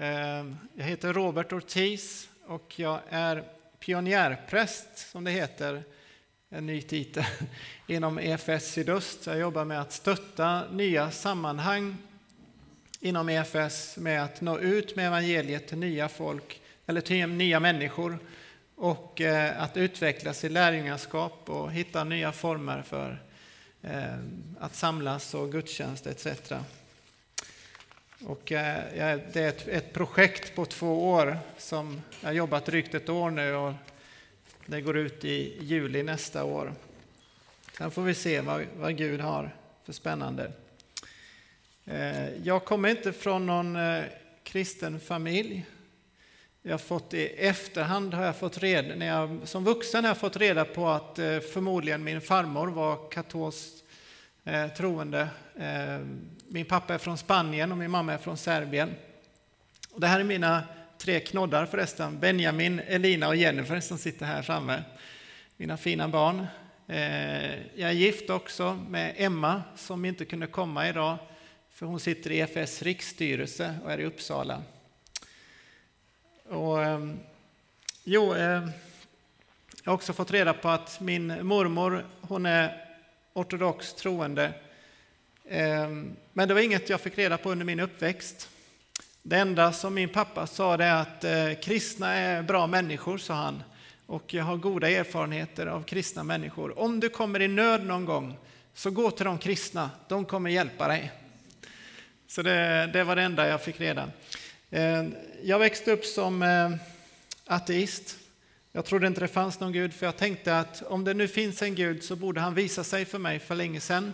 Ehm, jag heter Robert Ortiz och jag är pionjärpräst, som det heter, en ny titel, inom EFS Sydöst. Jag jobbar med att stötta nya sammanhang inom EFS med att nå ut med evangeliet till nya folk, eller till nya människor och eh, att utvecklas i lärjungaskap och hitta nya former för eh, att samlas och gudstjänst etc. Och eh, det är ett, ett projekt på två år som jag har jobbat drygt ett år nu och det går ut i juli nästa år. Sen får vi se vad, vad Gud har för spännande. Eh, jag kommer inte från någon eh, kristen familj jag fått i efterhand har jag fått reda, när jag som vuxen har jag fått reda på att förmodligen min farmor var katolskt troende. Eh, min pappa är från Spanien och min mamma är från Serbien. Och det här är mina tre knoddar förresten, Benjamin, Elina och Jennifer som sitter här framme. Mina fina barn. Eh, jag är gift också med Emma som inte kunde komma idag för hon sitter i EFS riksstyrelse och är i Uppsala. Och, ehm, jo, ehm, jag har också fått reda på att min mormor, hon är ortodox troende. Ehm, men det var inget jag fick reda på under min uppväxt. Det enda som min pappa sa är att eh, kristna är bra människor, sa han. Och jag har goda erfarenheter av kristna människor. Om du kommer i nöd någon gång, så gå till de kristna, de kommer hjälpa dig. Så det, det var det enda jag fick reda. Ehm, jag växte upp som eh, ateist. Jag trodde inte det fanns någon Gud, för jag tänkte att om det nu finns en Gud så borde han visa sig för mig för länge sedan.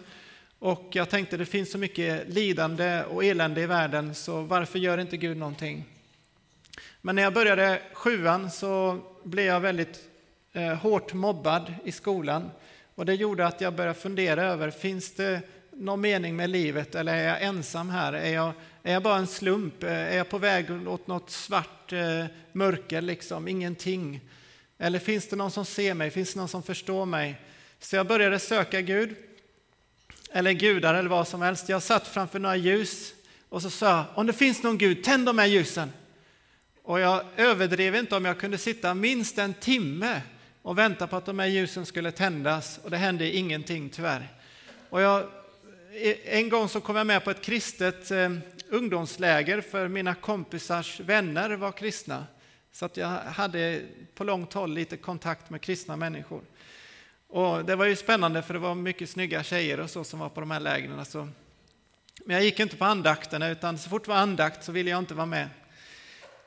Och jag tänkte det finns så mycket lidande och elände i världen, så varför gör inte Gud någonting? Men när jag började sjuan så blev jag väldigt eh, hårt mobbad i skolan. Och det gjorde att jag började fundera över, finns det någon mening med livet eller är jag ensam här? Är jag, är jag bara en slump? Eh, är jag på väg åt något svart eh, mörker, liksom? ingenting? Eller finns det någon som ser mig? Finns det någon som förstår mig? Så jag började söka Gud, eller gudar eller vad som helst. Jag satt framför några ljus och så sa jag, om det finns någon Gud, tänd de här ljusen. Och jag överdrev inte om jag kunde sitta minst en timme och vänta på att de här ljusen skulle tändas och det hände ingenting tyvärr. Och jag en gång så kom jag med på ett kristet eh, ungdomsläger för mina kompisars vänner var kristna. Så att jag hade på långt håll lite kontakt med kristna människor. Och det var ju spännande för det var mycket snygga tjejer och så som var på de här lägren. Så. Men jag gick inte på andakterna utan så fort det var andakt så ville jag inte vara med.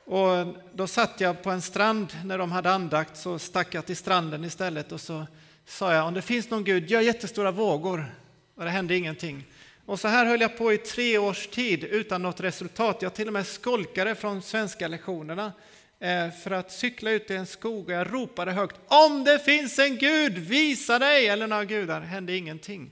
Och då satt jag på en strand när de hade andakt så stack jag till stranden istället och så sa jag om det finns någon Gud, gör jättestora vågor och det hände ingenting. Och så här höll jag på i tre års tid utan något resultat. Jag till och med skolkade från svenska lektionerna Eh, för att cykla ut i en skog och jag ropade högt om det finns en Gud, visa dig! Eller några gudar, hände ingenting.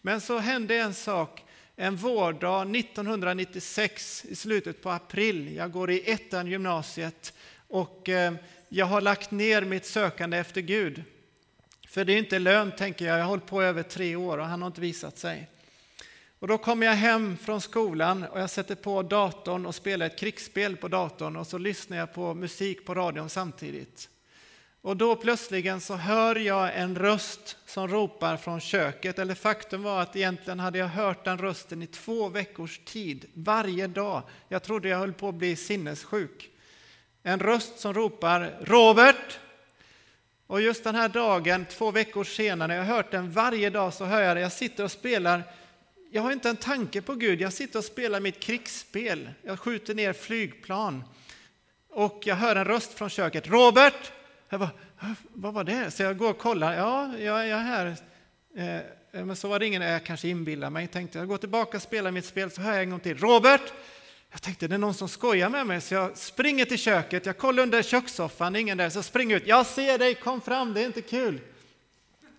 Men så hände en sak en vårdag 1996 i slutet på april. Jag går i ettan gymnasiet och eh, jag har lagt ner mitt sökande efter Gud. För det är inte lönt, tänker jag. Jag har hållit på över tre år och han har inte visat sig. Och då kommer jag hem från skolan och jag sätter på datorn och spelar ett krigsspel på datorn och så lyssnar jag på musik på radion samtidigt. Och då plötsligen så hör jag en röst som ropar från köket. Eller faktum var att egentligen hade jag hört den rösten i två veckors tid, varje dag. Jag trodde jag höll på att bli sinnessjuk. En röst som ropar Robert, och just den här dagen, två veckor senare, jag har hört den varje dag, så hör jag det. Jag sitter och spelar, jag har inte en tanke på Gud, jag sitter och spelar mitt krigsspel. Jag skjuter ner flygplan. Och jag hör en röst från köket. Robert! Jag bara, äh, vad var det? Så jag går och kollar. Ja, jag är här. Eh, eh, men så var det ingen, jag kanske inbillar mig. Jag tänkte, jag går tillbaka och spelar mitt spel, så hör jag en gång till. Robert! Jag tänkte det är någon som skojar med mig, så jag springer till köket. Jag kollar under kökssoffan, ingen där. Så jag springer ut. Jag ser dig, kom fram, det är inte kul.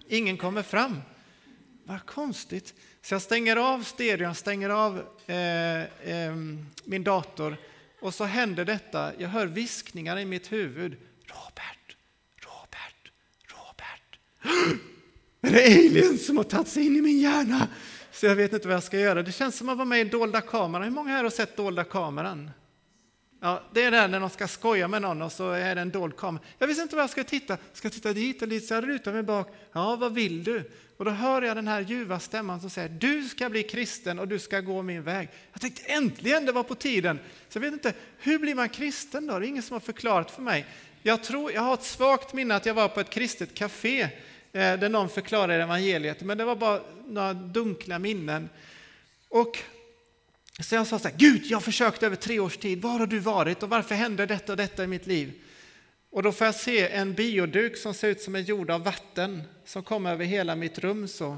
Ingen kommer fram. Vad konstigt. Så jag stänger av stereon, stänger av eh, eh, min dator och så händer detta. Jag hör viskningar i mitt huvud. Robert, Robert, Robert. Är det aliens som har tagit sig in i min hjärna? Så jag vet inte vad jag ska göra. Det känns som att vara med i Dolda kameran. Hur många här har sett Dolda kameran? Ja, det är där när de ska skoja med någon och så är det en dold kamera. Jag visste inte vad jag ska titta. Ska jag titta dit eller dit? Så jag lutar mig bak. Ja, vad vill du? Och då hör jag den här ljuva stämman som säger du ska bli kristen och du ska gå min väg. Jag tänkte äntligen, det var på tiden. Så jag vet inte, hur blir man kristen då? Det är ingen som har förklarat för mig. Jag, tror, jag har ett svagt minne att jag var på ett kristet café eh, där någon förklarade evangeliet, men det var bara några dunkla minnen. Och så jag sa så här, Gud, jag har försökt över tre års tid, var har du varit och varför händer detta och detta i mitt liv? Och då får jag se en bioduk som ser ut som är gjord av vatten som kommer över hela mitt rum. Så.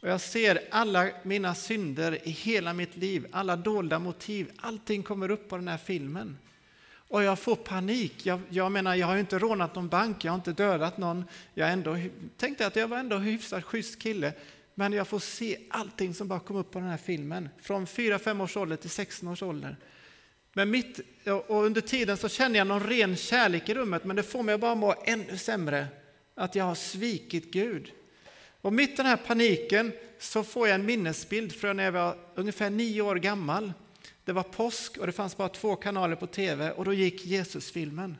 Och jag ser alla mina synder i hela mitt liv, alla dolda motiv, allting kommer upp på den här filmen. Och jag får panik. Jag, jag menar, jag har ju inte rånat någon bank, jag har inte dödat någon. Jag ändå, tänkte att jag var ändå hyfsat schysst kille. Men jag får se allting som bara kom upp på den här filmen. Från 4-5 års ålder till 16 års ålder. Men mitt, och under tiden så känner jag någon ren kärlek i rummet, men det får mig att bara må ännu sämre. Att jag har svikit Gud. Och mitt i den här paniken så får jag en minnesbild från när jag var ungefär nio år gammal. Det var påsk och det fanns bara två kanaler på tv och då gick Jesusfilmen.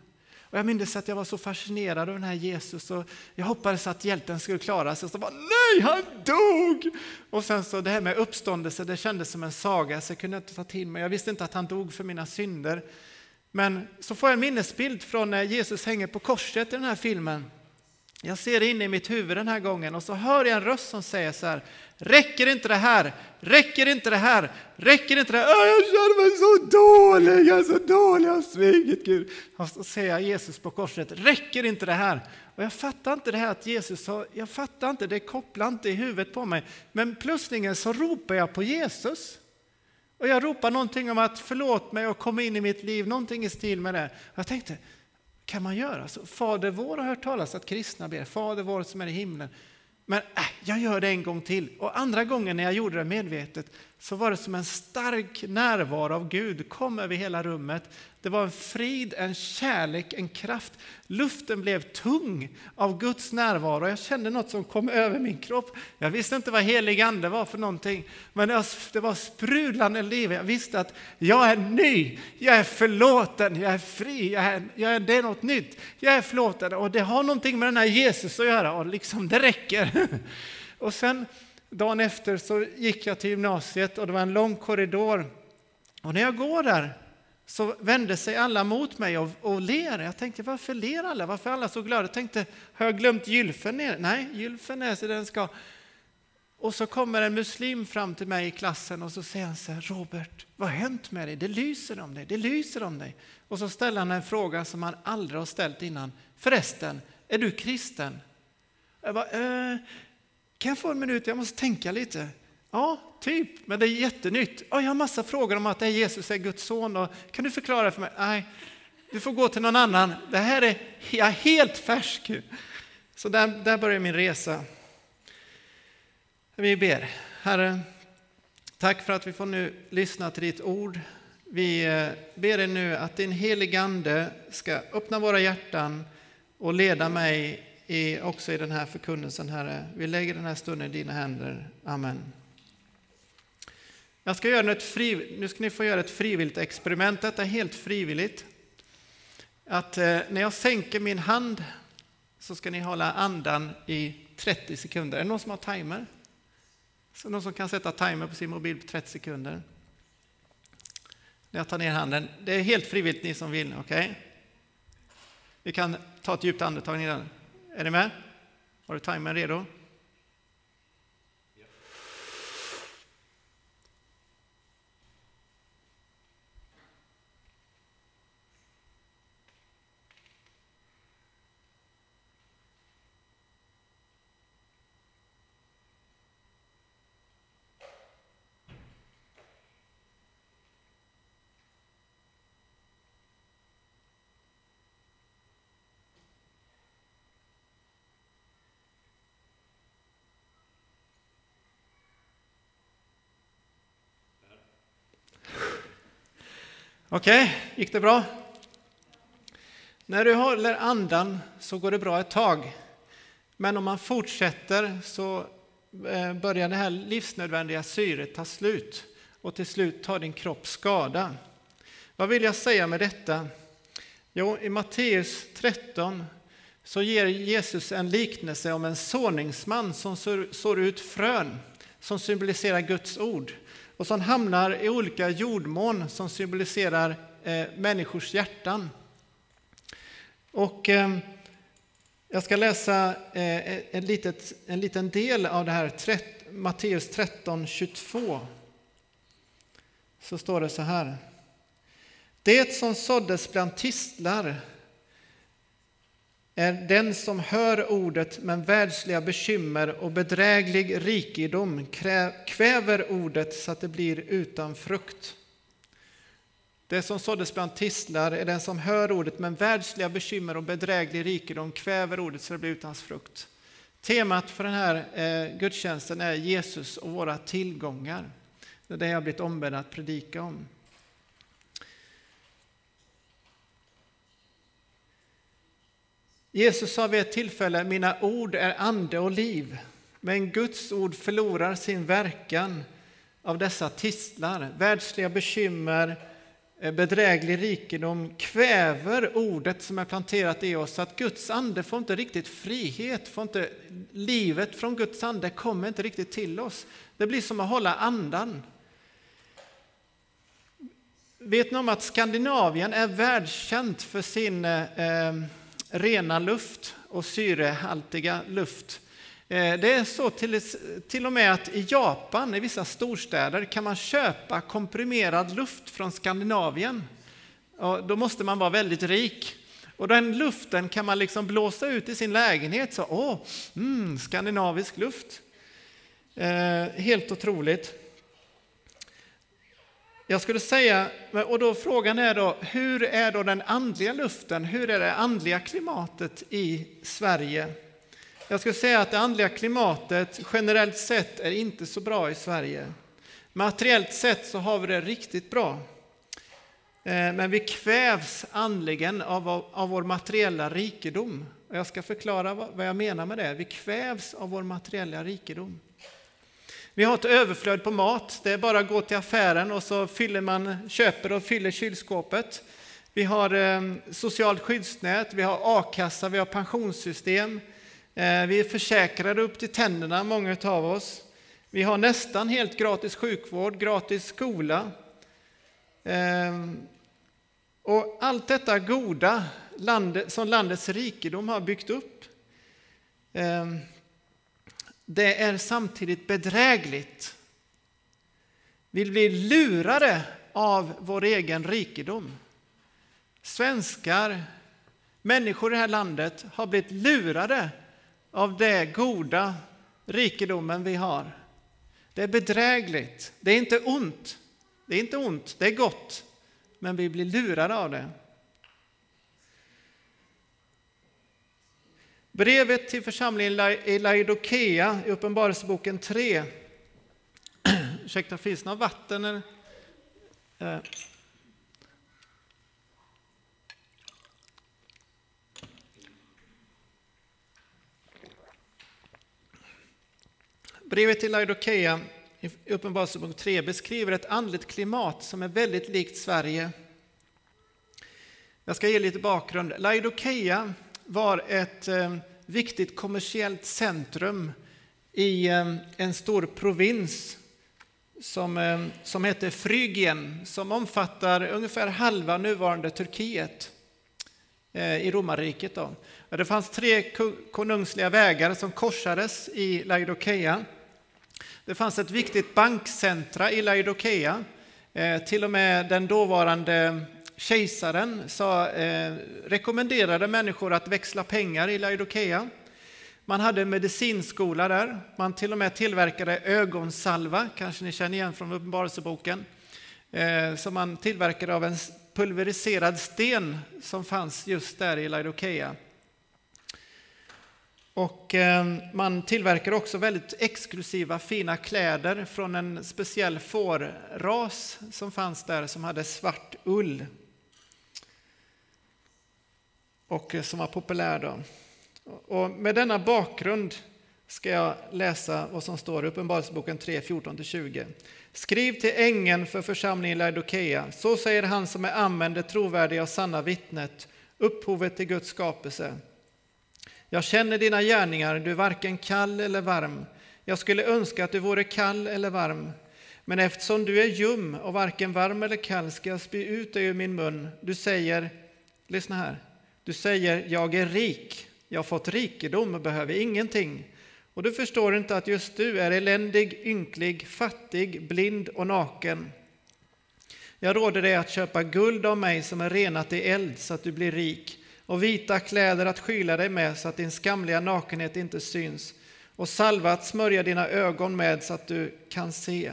Och jag minns att jag var så fascinerad av den här Jesus och jag hoppades att hjälten skulle klara sig. Och så bara, nej, han dog! Och sen så det här med uppståndelse, det kändes som en saga så jag kunde inte ta till mig. Jag visste inte att han dog för mina synder. Men så får jag en minnesbild från när Jesus hänger på korset i den här filmen. Jag ser in i mitt huvud den här gången och så hör jag en röst som säger så här, räcker inte det här? Räcker inte det här? Räcker inte det här? Jag känner mig så dålig, jag är så dålig, jag har svikit Gud. Och så ser jag Jesus på korset, räcker inte det här? Och jag fattar inte det här att Jesus sa, jag fattar inte, det kopplar inte i huvudet på mig. Men plötsligt så ropar jag på Jesus. Och jag ropar någonting om att förlåt mig och kom in i mitt liv, någonting i stil med det. Och jag tänkte, kan man göra så? Fader vår har hört talas att kristna ber, Fader vår som är i himlen. Men äh, jag gör det en gång till. Och andra gången när jag gjorde det medvetet så var det som en stark närvaro av Gud kom över hela rummet. Det var en frid, en kärlek, en kraft. Luften blev tung av Guds närvaro. Jag kände något som kom över min kropp. Jag visste inte vad helig ande var för någonting, men det var sprudlande liv. Jag visste att jag är ny, jag är förlåten, jag är fri, jag är, jag är, det är något nytt. Jag är förlåten och det har någonting med den här Jesus att göra och liksom det räcker. Och sen dagen efter så gick jag till gymnasiet och det var en lång korridor. Och när jag går där så vände sig alla mot mig och, och ler. Jag tänkte, varför ler alla? Varför är alla så glada? Jag tänkte, har jag glömt gylfen ner? Nej, gylfen är så den ska. Och så kommer en muslim fram till mig i klassen och så säger han så här, Robert, vad har hänt med dig? Det lyser om dig, det lyser om dig. Och så ställer han en fråga som han aldrig har ställt innan. Förresten, är du kristen? Jag bara, eh, kan jag få en minut? Jag måste tänka lite. Ja, typ, men det är jättenytt. Ja, jag har massa frågor om att det är Jesus är Guds son. Och, kan du förklara för mig? Nej, du får gå till någon annan. Det här är jag är helt färsk. Så där, där börjar min resa. Vi ber. Herre, tack för att vi får nu lyssna till ditt ord. Vi eh, ber dig nu att din heligande ska öppna våra hjärtan och leda mig i, också i den här förkunnelsen, Herre. Vi lägger den här stunden i dina händer. Amen. Jag ska göra ett fri, Nu ska ni få göra ett frivilligt experiment. Detta är helt frivilligt. Att eh, när jag sänker min hand så ska ni hålla andan i 30 sekunder. Är det någon som har timer? Så någon som kan sätta timer på sin mobil på 30 sekunder? När jag tar ner handen. Det är helt frivilligt ni som vill, okej? Okay? Vi kan ta ett djupt andetag. Är ni med? Har du timern redo? Okej, okay, gick det bra? När du håller andan så går det bra ett tag. Men om man fortsätter så eh, börjar det här livsnödvändiga syret ta slut och till slut tar din kropp skada. Vad vill jag säga med detta? Jo, i Matteus 13 så ger Jesus en liknelse om en såningsman som sår ut frön som symboliserar Guds ord och som hamnar i olika jordmån som symboliserar eh, människors hjärtan. Och eh, jag ska läsa eh, en, litet, en liten del av det här, Matteus 13, 22. Så står det så här. Det som såddes bland tistlar är den som hör ordet men världsliga bekymmer och bedräglig rikedom kväver ordet så att det blir utan frukt. Det som såddes bland tistlar är den som hör ordet men världsliga bekymmer och bedräglig rikedom kväver ordet så att det blir utan frukt. Temat för den här eh, gudstjänsten är Jesus och våra tillgångar. Det är det jag blivit ombedd att predika om. Jesus sa vid ett tillfälle, mina ord är ande och liv. Men Guds ord förlorar sin verkan av dessa tistlar. Världsliga bekymmer, eh, bedräglig rikedom kväver ordet som är planterat i oss. Så att Guds ande får inte riktigt frihet, får inte, livet från Guds ande kommer inte riktigt till oss. Det blir som att hålla andan. Vet ni om att Skandinavien är världskänt för sin eh, eh rena luft och syrehaltiga luft. Eh, det är så till, till och med att i Japan, i vissa storstäder, kan man köpa komprimerad luft från Skandinavien. Och då måste man vara väldigt rik. Och den luften kan man liksom blåsa ut i sin lägenhet. Så, åh, mm, skandinavisk luft. Eh, helt otroligt. Jag skulle säga, och då frågan är då, hur är då den andliga luften, hur är det andliga klimatet i Sverige? Jag skulle säga att det andliga klimatet generellt sett är inte så bra i Sverige. Materiellt sett så har vi det riktigt bra. Eh, men vi kvävs andligen av, av vår materiella rikedom. Och jag ska förklara vad jag menar med det. Vi kvävs av vår materiella rikedom. Vi har ett överflöd på mat. Det är bara att gå till affären och så fyller man, köper och fyller kylskåpet. Vi har eh, socialt skyddsnät, vi har a-kassa, vi har pensionssystem. Eh, vi är försäkrade upp till tänderna, många av oss. Vi har nästan helt gratis sjukvård, gratis skola. Eh, och allt detta goda som landets rikedom har byggt upp eh, det är samtidigt bedrägligt. Vi blir lurade av vår egen rikedom. Svenskar, människor i det här landet har blivit lurade av det goda rikedomen vi har. Det är bedrägligt. Det är inte ont. Det är inte ont, det är gott. Men vi blir lurade av det. Brevet till församlingen i Laodikea i Uppenbarelseboken 3. Ursäkta, finns det något vatten? Eller? Eh. Brevet till Laodikea i Uppenbarelseboken 3 beskriver ett andligt klimat som är väldigt likt Sverige. Jag ska ge lite bakgrund. Laodikea var ett eh, viktigt kommersiellt centrum i eh, en stor provins som, eh, som heter Frygien, som omfattar ungefär halva nuvarande Turkiet i romarriket. Då. Det fanns tre konungsliga vägar som korsades i Laodikeia. Det fanns ett viktigt bankcentra i Laodikeia. Till och med den dåvarande kejsaren sa, eh, rekommenderade människor att växla pengar i Laodikea. Man hade en medicinskola där. Man till och med tillverkade ögonsalva, kanske ni känner igen från Uppenbarelseboken, eh, som man tillverkade av en pulveriserad sten som fanns just där i Laodikea. Och eh, man tillverkar också väldigt exklusiva fina kläder från en speciell fårras som fanns där som hade svart ull och eh, som var populär då. Och med denna bakgrund ska jag läsa vad som står i Uppenbarelseboken 3, 14-20. Skriv till ängeln för församlingen i Laodikeia. Så säger han som är amen, det trovärdiga och sanna vittnet, upphovet till Guds skapelse. Jag känner dina gärningar, du är varken kall eller varm. Jag skulle önska att du vore kall eller varm. Men eftersom du är ljum och varken varm eller kall ska jag spy ut dig ur min mun. Du säger, lyssna här, du säger jag är rik, jag har fått rikedom och behöver ingenting. Och du förstår inte att just du är eländig, ynklig, fattig, blind och naken. Jag råder dig att köpa guld av mig som är renat i eld så att du blir rik och vita kläder att skyla dig med så att din skamliga nakenhet inte syns och salva att smörja dina ögon med så att du kan se.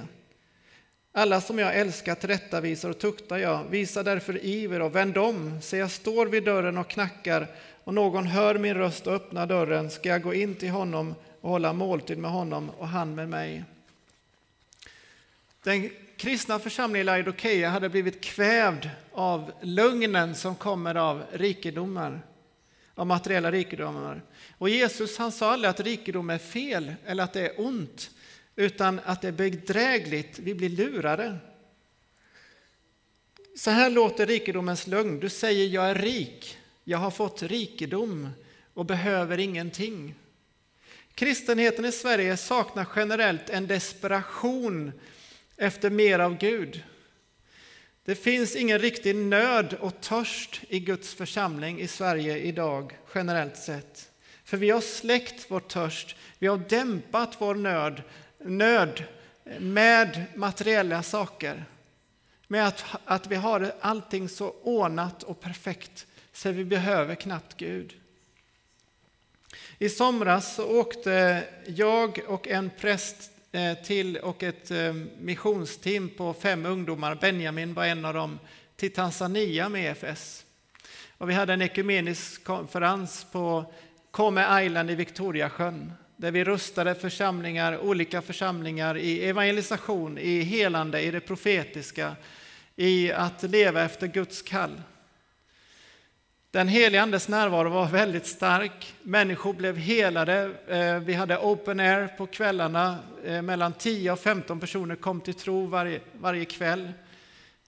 Alla som jag älskar tillrättavisar och tuktar jag, visa därför iver och vänd om, se jag står vid dörren och knackar. Och någon hör min röst och öppnar dörren. Ska jag gå in till honom och hålla måltid med honom och han med mig. Den kristna församlingen i Laodikeia hade blivit kvävd av lögnen som kommer av rikedomar, av materiella rikedomar. Och Jesus han sa aldrig att rikedom är fel eller att det är ont, utan att det är bedrägligt, vi blir lurade. Så här låter rikedomens lögn. Du säger jag är rik, jag har fått rikedom och behöver ingenting. Kristenheten i Sverige saknar generellt en desperation efter mer av Gud. Det finns ingen riktig nöd och törst i Guds församling i Sverige idag, generellt sett. För vi har släckt vår törst, vi har dämpat vår nöd, nöd med materiella saker. Med att, att vi har allting så ordnat och perfekt så vi behöver knappt Gud. I somras så åkte jag och en präst eh, till och ett eh, missionsteam på fem ungdomar, Benjamin var en av dem, till Tanzania med EFS. Och vi hade en ekumenisk konferens på Come Island i Victoriasjön där vi rustade församlingar, olika församlingar i evangelisation, i helande, i det profetiska, i att leva efter Guds kall. Den helige Andes närvaro var väldigt stark. Människor blev helade. Eh, vi hade open air på kvällarna. Eh, mellan 10 och 15 personer kom till tro varje, varje kväll.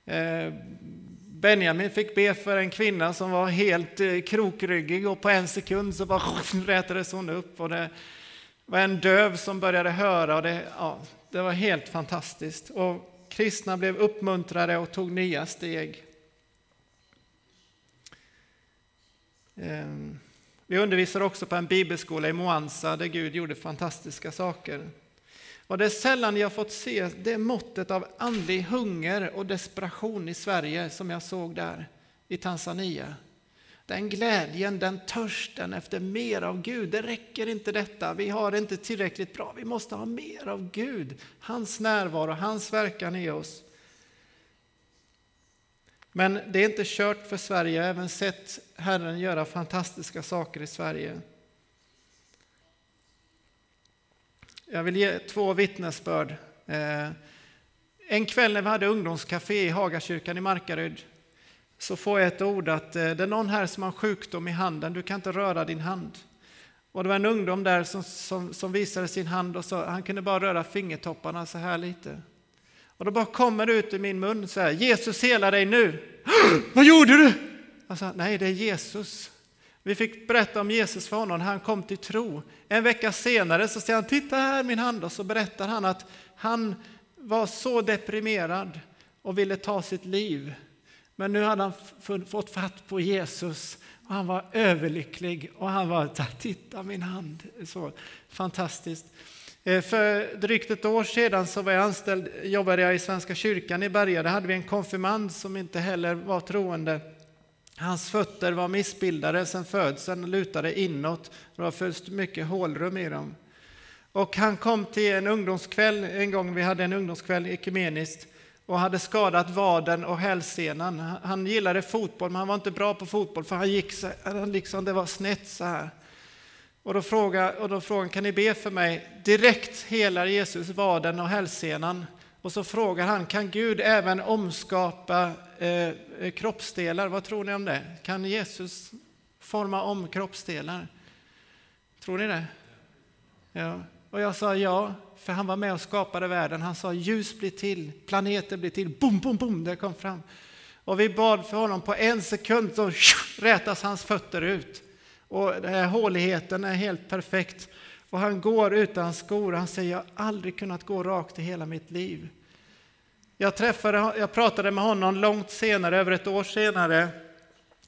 Eh, Benjamin fick be för en kvinna som var helt krokryggig och på en sekund så bara rätades hon upp. Och det var en döv som började höra och det, ja, det var helt fantastiskt. Och kristna blev uppmuntrade och tog nya steg. Ehm, vi undervisar också på en bibelskola i Moansa där Gud gjorde fantastiska saker. Och det är sällan jag fått se det måttet av andlig hunger och desperation i Sverige som jag såg där i Tanzania. Den glädjen, den törsten efter mer av Gud, det räcker inte detta. Vi har det inte tillräckligt bra, vi måste ha mer av Gud. Hans närvaro, hans verkan i oss. Men det är inte kört för Sverige. Jag har även sett Herren göra fantastiska saker i Sverige. Jag vill ge två vittnesbörd. Eh, en kväll när vi hade ungdomscafé i Hagakyrkan i Markaryd så får jag ett ord att eh, det är någon här som har sjukdom i handen, du kan inte röra din hand. Och det var en ungdom där som, som, som visade sin hand och sa, han kunde bara röra fingertopparna så här lite. Och då bara kommer det ut ur min mun så här, Jesus hela dig nu. Vad gjorde du? Jag sa, nej det är Jesus. Vi fick berätta om Jesus för honom, han kom till tro. En vecka senare så säger han, titta här min hand, och så berättar han att han var så deprimerad och ville ta sitt liv. Men nu hade han fått fatt på Jesus och han var överlycklig och han var, titta min hand, så fantastiskt. Eh, för drygt ett år sedan så var jag anställd, jobbade jag i Svenska kyrkan i Berga. Där hade vi en konfirmand som inte heller var troende. Hans fötter var missbildade sedan födseln, lutade inåt. Det var först mycket hålrum i dem. Och han kom till en ungdomskväll en gång, vi hade en ungdomskväll ekumeniskt och hade skadat vaden och hälsenan. Han gillade fotboll, men han var inte bra på fotboll för han gick så, liksom, det var snett så här. Och då frågade och då frågar kan ni be för mig? Direkt helar Jesus vaden och hälsenan. Och så frågar han, kan Gud även omskapa eh, kroppsdelar? Vad tror ni om det? Kan Jesus forma om kroppsdelar? Tror ni det? Ja. Och jag sa ja, för han var med och skapade världen. Han sa ljus blir till, planeter blir till, bom, bom, bom, det kom fram. Och vi bad för honom, på en sekund så rätas hans fötter ut. Och den här håligheten är helt perfekt. Och han går utan skor. Han säger, jag har aldrig kunnat gå rakt i hela mitt liv. Jag, träffade, jag pratade med honom långt senare, över ett år senare.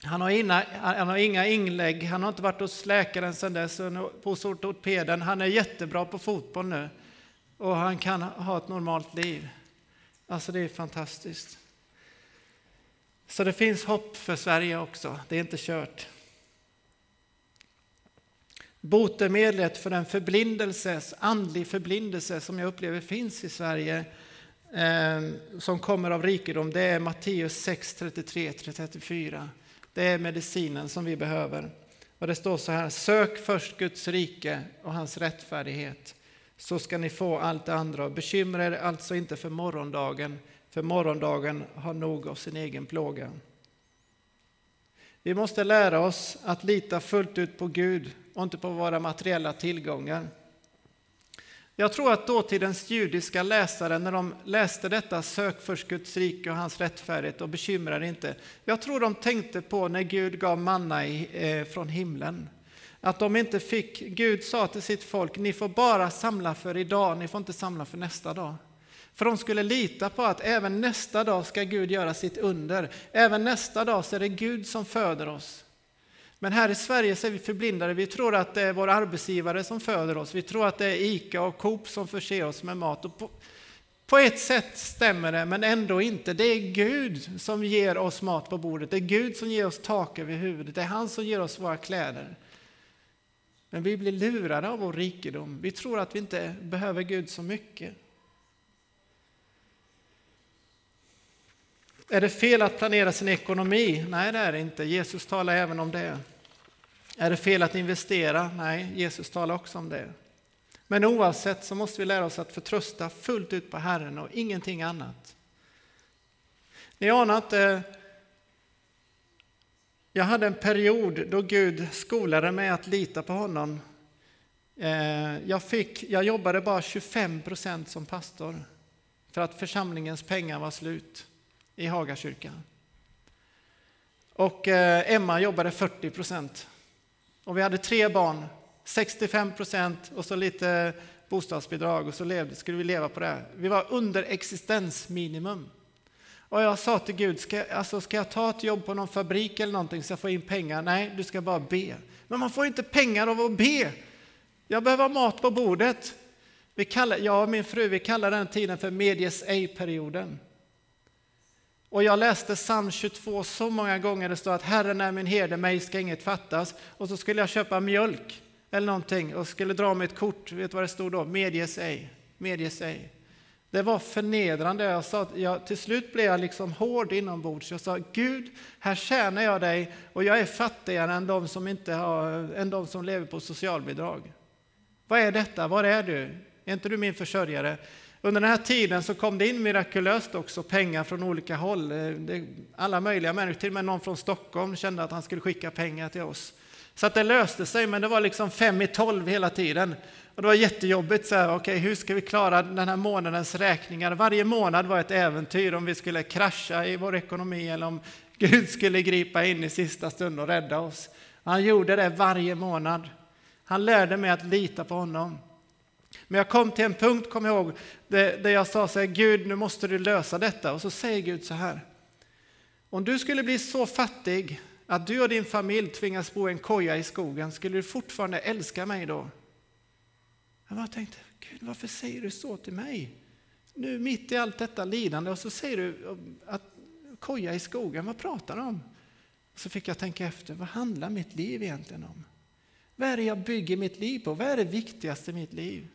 Han har, inga, han har inga inlägg, han har inte varit hos läkaren sedan dess, hos ortopeden. Han är jättebra på fotboll nu och han kan ha ett normalt liv. Alltså det är fantastiskt. Så det finns hopp för Sverige också, det är inte kört. Botemedlet för den förblindelses, andlig förblindelse som jag upplever finns i Sverige eh, som kommer av rikedom, det är Matteus 6, 33-34. Det är medicinen som vi behöver. Och det står så här, sök först Guds rike och hans rättfärdighet så ska ni få allt det andra. Bekymra er alltså inte för morgondagen, för morgondagen har nog av sin egen plåga. Vi måste lära oss att lita fullt ut på Gud och inte på våra materiella tillgångar. Jag tror att dåtidens judiska läsare, när de läste detta, sök först Guds rike och hans rättfärdighet och bekymra inte. Jag tror de tänkte på när Gud gav manna i, eh, från himlen. Att de inte fick, Gud sa till sitt folk, ni får bara samla för idag, ni får inte samla för nästa dag. För de skulle lita på att även nästa dag ska Gud göra sitt under. Även nästa dag så är det Gud som föder oss. Men här i Sverige så är vi förblindade. Vi tror att det är vår arbetsgivare som föder oss. Vi tror att det är ICA och Coop som förser oss med mat. Och på, på ett sätt stämmer det, men ändå inte. Det är Gud som ger oss mat på bordet. Det är Gud som ger oss tak över huvudet. Det är han som ger oss våra kläder. Men vi blir lurade av vår rikedom. Vi tror att vi inte behöver Gud så mycket. Är det fel att planera sin ekonomi? Nej, det är det inte. Jesus talar även om det. Är det fel att investera? Nej, Jesus talar också om det. Men oavsett så måste vi lära oss att förtrösta fullt ut på Herren och ingenting annat. Ni anar inte, jag hade en period då Gud skolade mig att lita på honom. Eh, jag, fick, jag jobbade bara 25 procent som pastor för att församlingens pengar var slut i Hagakyrkan. Och eh, Emma jobbade 40 procent. Och vi hade tre barn, 65 procent och så lite bostadsbidrag och så levde, skulle vi leva på det. Vi var under existensminimum. Och jag sa till Gud, ska, alltså, ska jag ta ett jobb på någon fabrik eller någonting så jag får in pengar? Nej, du ska bara be. Men man får inte pengar av att be. Jag behöver ha mat på bordet. Vi kallar, jag och min fru vi kallar den tiden för medies ej-perioden. Och jag läste psalm 22 så många gånger, det står att Herren är min herde, mig ska inget fattas. Och så skulle jag köpa mjölk eller någonting och skulle dra mig ett kort, vet du vad det stod då? Medges ej, medges ej. Det var förnedrande. Jag sa, att jag, till slut blev jag liksom hård inombords. Jag sa, Gud, här tjänar jag dig och jag är fattigare än de som, inte har, än de som lever på socialbidrag. Vad är detta? Var är du? Är inte du min försörjare? Under den här tiden så kom det in mirakulöst också pengar från olika håll. Eh, alla möjliga människor, till och med någon från Stockholm kände att han skulle skicka pengar till oss. Så att det löste sig, men det var liksom fem i tolv hela tiden. Och det var jättejobbigt, så här, okay, hur ska vi klara den här månadens räkningar? Varje månad var ett äventyr om vi skulle krascha i vår ekonomi eller om Gud skulle gripa in i sista stund och rädda oss. Han gjorde det varje månad. Han lärde mig att lita på honom. Men jag kom till en punkt, kom ihåg, där jag sa så här, Gud nu måste du lösa detta. Och så säger Gud så här, om du skulle bli så fattig att du och din familj tvingas bo i en koja i skogen, skulle du fortfarande älska mig då? Jag bara tänkte, Gud varför säger du så till mig? Nu mitt i allt detta lidande och så säger du att koja i skogen, vad pratar du om? Så fick jag tänka efter, vad handlar mitt liv egentligen om? Vad är det jag bygger mitt liv på? Vad är det viktigaste i mitt liv?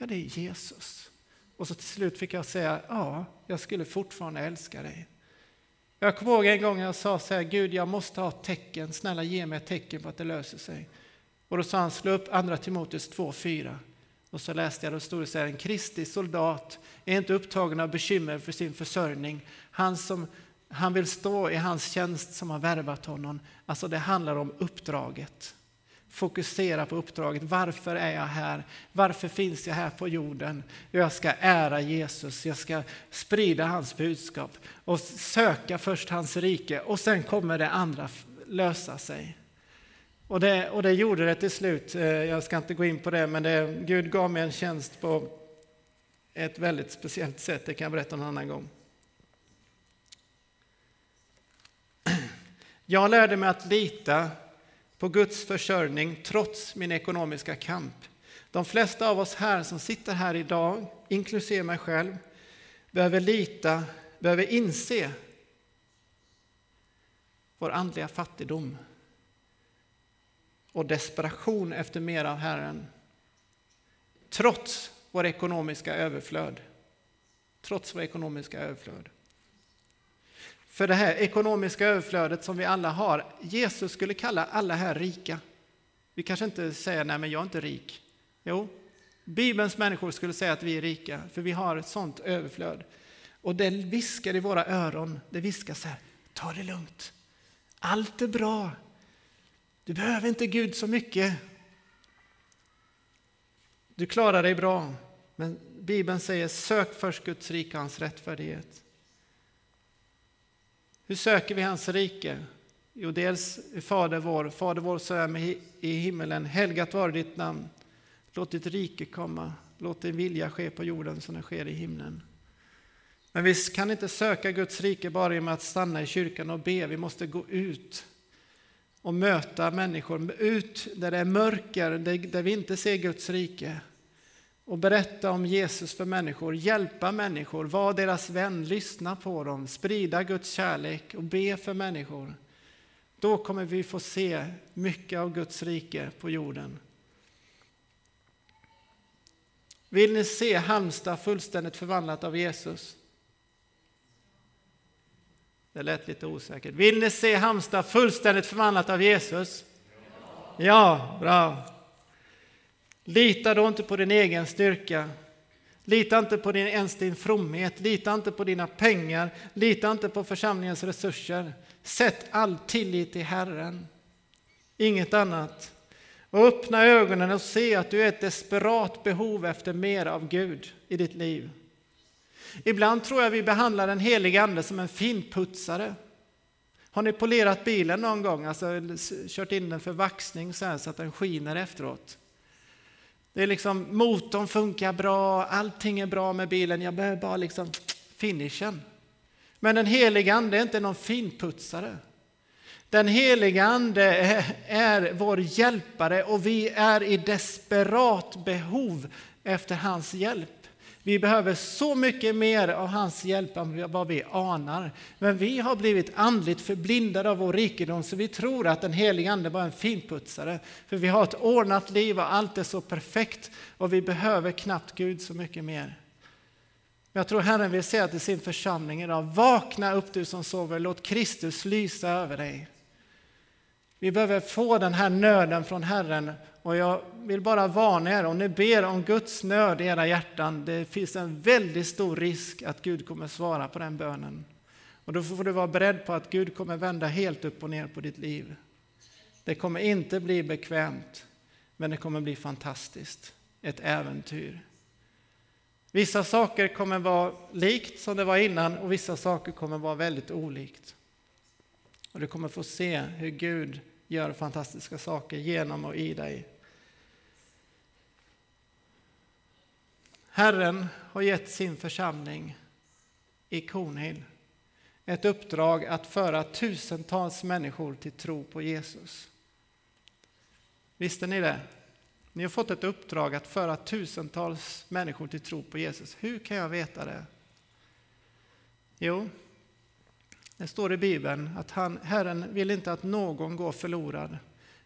Ja, det är Jesus. Och så till slut fick jag säga, ja, jag skulle fortfarande älska dig. Jag kommer ihåg en gång jag sa så här, Gud jag måste ha ett tecken, snälla ge mig ett tecken på att det löser sig. Och då sa han, slå upp andra Timoteus 2.4. Och så läste jag, då stod det så här, en kristig soldat är inte upptagen av bekymmer för sin försörjning. Han, som, han vill stå i hans tjänst som har värvat honom. Alltså det handlar om uppdraget. Fokusera på uppdraget. Varför är jag här? Varför finns jag här på jorden? Jag ska ära Jesus, jag ska sprida hans budskap och söka först hans rike och sen kommer det andra lösa sig. Och det, och det gjorde det till slut. Eh, jag ska inte gå in på det, men det, Gud gav mig en tjänst på ett väldigt speciellt sätt. Det kan jag berätta en annan gång. Jag lärde mig att lita på Guds försörjning trots min ekonomiska kamp. De flesta av oss här som sitter här idag, inklusive mig själv, behöver lita, behöver inse vår andliga fattigdom och desperation efter mer av Herren. Trots vår ekonomiska överflöd. Trots vår ekonomiska överflöd. För det här ekonomiska överflödet som vi alla har, Jesus skulle kalla alla här rika. Vi kanske inte säger nej men jag är inte rik. Jo, Bibelns människor skulle säga att vi är rika, för vi har ett sånt överflöd. Och det viskar i våra öron, det viskar så här, ta det lugnt. Allt är bra. Du behöver inte Gud så mycket. Du klarar dig bra. Men Bibeln säger sök först Guds rike och hans rättfärdighet. Hur söker vi hans rike? Jo, dels Fader vår, Fader vår som är i himmelen. Helgat vare ditt namn. Låt ditt rike komma. Låt din vilja ske på jorden som den sker i himlen. Men vi kan inte söka Guds rike bara genom att stanna i kyrkan och be. Vi måste gå ut och möta människor, ut där det är mörker, där vi inte ser Guds rike och berätta om Jesus för människor, hjälpa människor, vara deras vän, lyssna på dem, sprida Guds kärlek och be för människor. Då kommer vi få se mycket av Guds rike på jorden. Vill ni se Halmstad fullständigt förvandlat av Jesus? Det lät lite osäkert. Vill ni se Halmstad fullständigt förvandlat av Jesus? Ja, bra. Lita då inte på din egen styrka. Lita inte på din, ens din fromhet, lita inte på dina pengar, lita inte på församlingens resurser. Sätt all tillit till Herren, inget annat. Och öppna ögonen och se att du är ett desperat behov efter mer av Gud i ditt liv. Ibland tror jag vi behandlar den helige Ande som en finputsare. Har ni polerat bilen någon gång, alltså kört in den för vaxning så, så att den skiner efteråt? Det är liksom, motorn funkar bra, allting är bra med bilen, jag behöver bara liksom finishen. Men den heliga Ande är inte någon finputsare. Den heliga Ande är vår hjälpare och vi är i desperat behov efter hans hjälp. Vi behöver så mycket mer av hans hjälp än vad vi anar. Men vi har blivit andligt förblindade av vår rikedom så vi tror att den helige Ande bara är en finputsare. För vi har ett ordnat liv och allt är så perfekt och vi behöver knappt Gud så mycket mer. Jag tror Herren vill säga till sin församling idag, vakna upp du som sover, låt Kristus lysa över dig. Vi behöver få den här nöden från Herren och jag vill bara varna er, om ni ber om Guds nöd i era hjärtan, det finns en väldigt stor risk att Gud kommer svara på den bönen. Och då får du vara beredd på att Gud kommer vända helt upp och ner på ditt liv. Det kommer inte bli bekvämt, men det kommer bli fantastiskt. Ett äventyr. Vissa saker kommer vara likt som det var innan och vissa saker kommer vara väldigt olikt. Och du kommer få se hur Gud gör fantastiska saker genom och i dig. Herren har gett sin församling i Kornhill ett uppdrag att föra tusentals människor till tro på Jesus. Visste ni det? Ni har fått ett uppdrag att föra tusentals människor till tro på Jesus. Hur kan jag veta det? Jo, det står i Bibeln att han, Herren vill inte att någon går förlorad,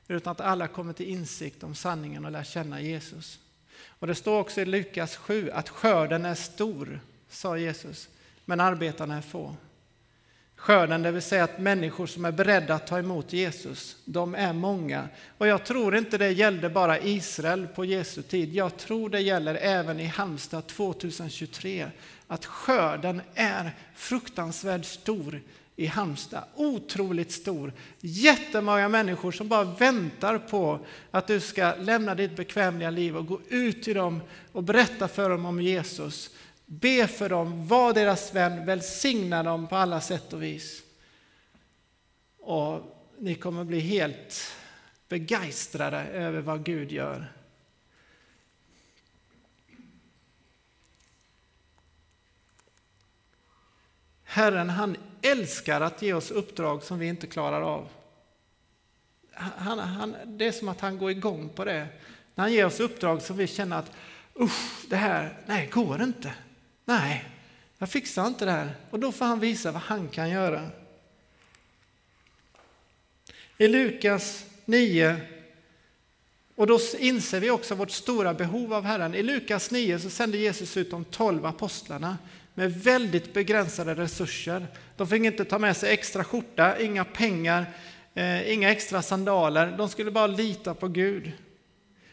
utan att alla kommer till insikt om sanningen och lär känna Jesus. Och det står också i Lukas 7 att skörden är stor, sa Jesus, men arbetarna är få. Skörden, det vill säga att människor som är beredda att ta emot Jesus, de är många. Och jag tror inte det gällde bara Israel på Jesu tid. Jag tror det gäller även i Halmstad 2023. Att skörden är fruktansvärt stor i Halmstad. Otroligt stor. Jättemånga människor som bara väntar på att du ska lämna ditt bekvämliga liv och gå ut till dem och berätta för dem om Jesus. Be för dem, var deras vän, välsigna dem på alla sätt och vis. Och ni kommer bli helt begeistrade över vad Gud gör. Herren han älskar att ge oss uppdrag som vi inte klarar av. Han, han, det är som att han går igång på det. När han ger oss uppdrag som vi känner att usch, det här, nej, går inte. Nej, jag fixar inte det här. Och då får han visa vad han kan göra. I Lukas 9, och då inser vi också vårt stora behov av Herren. I Lukas 9 så sände Jesus ut de tolv apostlarna med väldigt begränsade resurser. De fick inte ta med sig extra skjorta, inga pengar, eh, inga extra sandaler. De skulle bara lita på Gud.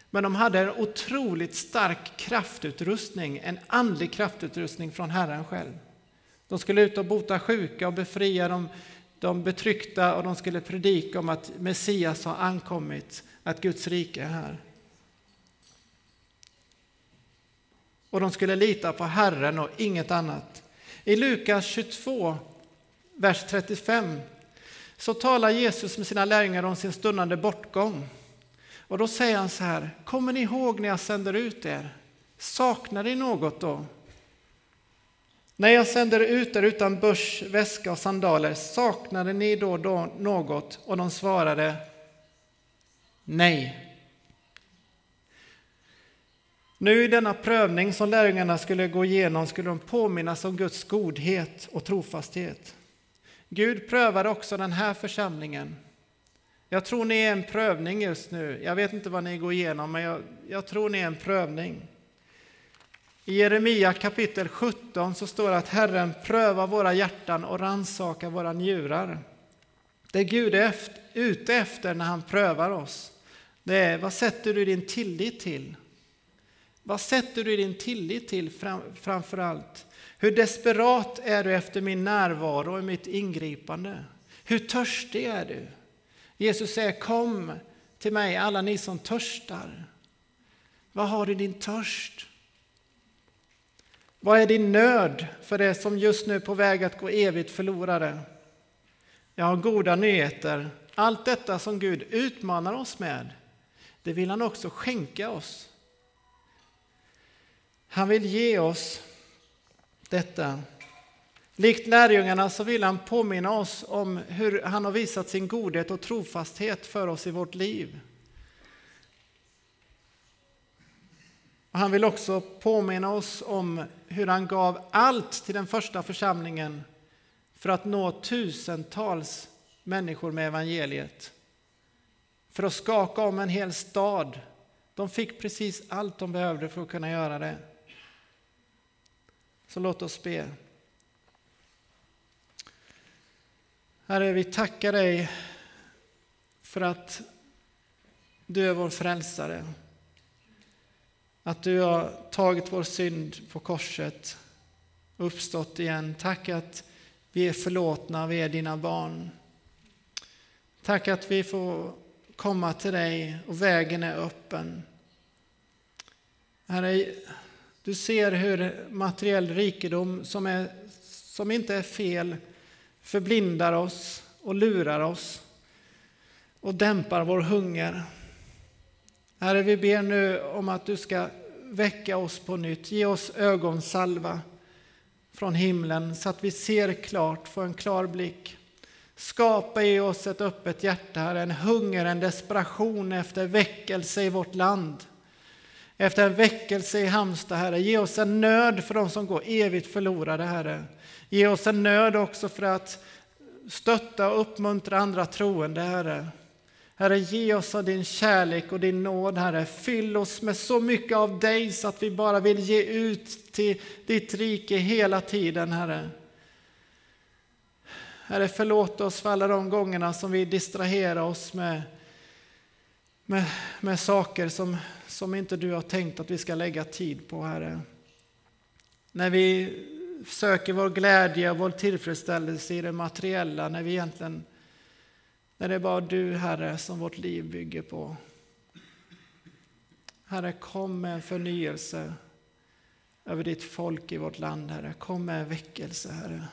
Men de hade en otroligt stark kraftutrustning, en andlig kraftutrustning från Herren själv. De skulle ut och bota sjuka och befria de, de betryckta och de skulle predika om att Messias har ankommit, att Guds rike är här. Och de skulle lita på Herren och inget annat. I Lukas 22, vers 35, så talar Jesus med sina lärjungar om sin stundande bortgång. Och då säger han så här, kommer ni ihåg när jag sänder ut er? Saknar ni något då? När jag sänder ut er utan börs, väska och sandaler, saknade ni då, då något? Och de svarade nej. Nu i denna prövning som lärjungarna skulle gå igenom skulle de påminnas om Guds godhet och trofasthet. Gud prövade också den här församlingen. Jag tror ni är en prövning just nu. Jag vet inte vad ni går igenom, men jag, jag tror ni är en prövning. I Jeremia kapitel 17 så står det att Herren prövar våra hjärtan och rannsakar våra njurar. Det Gud är ute efter när han prövar oss, det är vad sätter du din tillit till? Vad sätter du din tillit till framför allt? Hur desperat är du efter min närvaro och mitt ingripande? Hur törstig är du? Jesus säger kom till mig alla ni som törstar. Vad har du din törst? Vad är din nöd för det som just nu är på väg att gå evigt förlorade? Jag har goda nyheter. Allt detta som Gud utmanar oss med, det vill han också skänka oss. Han vill ge oss detta. Likt lärjungarna så vill han påminna oss om hur han har visat sin godhet och trofasthet för oss i vårt liv. Han vill också påminna oss om hur han gav allt till den första församlingen för att nå tusentals människor med evangeliet. För att skaka om en hel stad. De fick precis allt de behövde för att kunna göra det. Så låt oss be. Herre, vi tackar dig för att du är vår frälsare. Att du har tagit vår synd på korset och uppstått igen. Tack att vi är förlåtna, vi är dina barn. Tack att vi får komma till dig och vägen är öppen. Herre, du ser hur materiell rikedom som, är, som inte är fel förblindar oss och lurar oss och dämpar vår hunger. Herre, vi ber nu om att du ska väcka oss på nytt. Ge oss ögonsalva från himlen så att vi ser klart, får en klar blick. Skapa i oss ett öppet hjärta, Herre, en hunger, en desperation efter väckelse i vårt land efter en väckelse i Halmstad, Herre. Ge oss en nöd för de som går evigt förlorade, Herre. Ge oss en nöd också för att stötta och uppmuntra andra troende, Herre. Herre, ge oss av din kärlek och din nåd, Herre. Fyll oss med så mycket av dig så att vi bara vill ge ut till ditt rike hela tiden, Herre. Herre, förlåt oss för alla de gångerna som vi distraherar oss med, med, med saker som som inte du har tänkt att vi ska lägga tid på, Herre. När vi söker vår glädje och vår tillfredsställelse i det materiella när vi egentligen när det är bara du, Herre, som vårt liv bygger på. Herre, kom med en förnyelse över ditt folk i vårt land, Herre. Kom med en väckelse, Herre.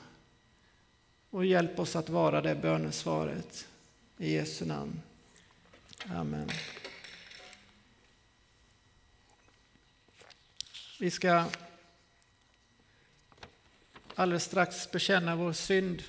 Och hjälp oss att vara det bönesvaret. I Jesu namn. Amen. Vi ska alldeles strax bekänna vår synd.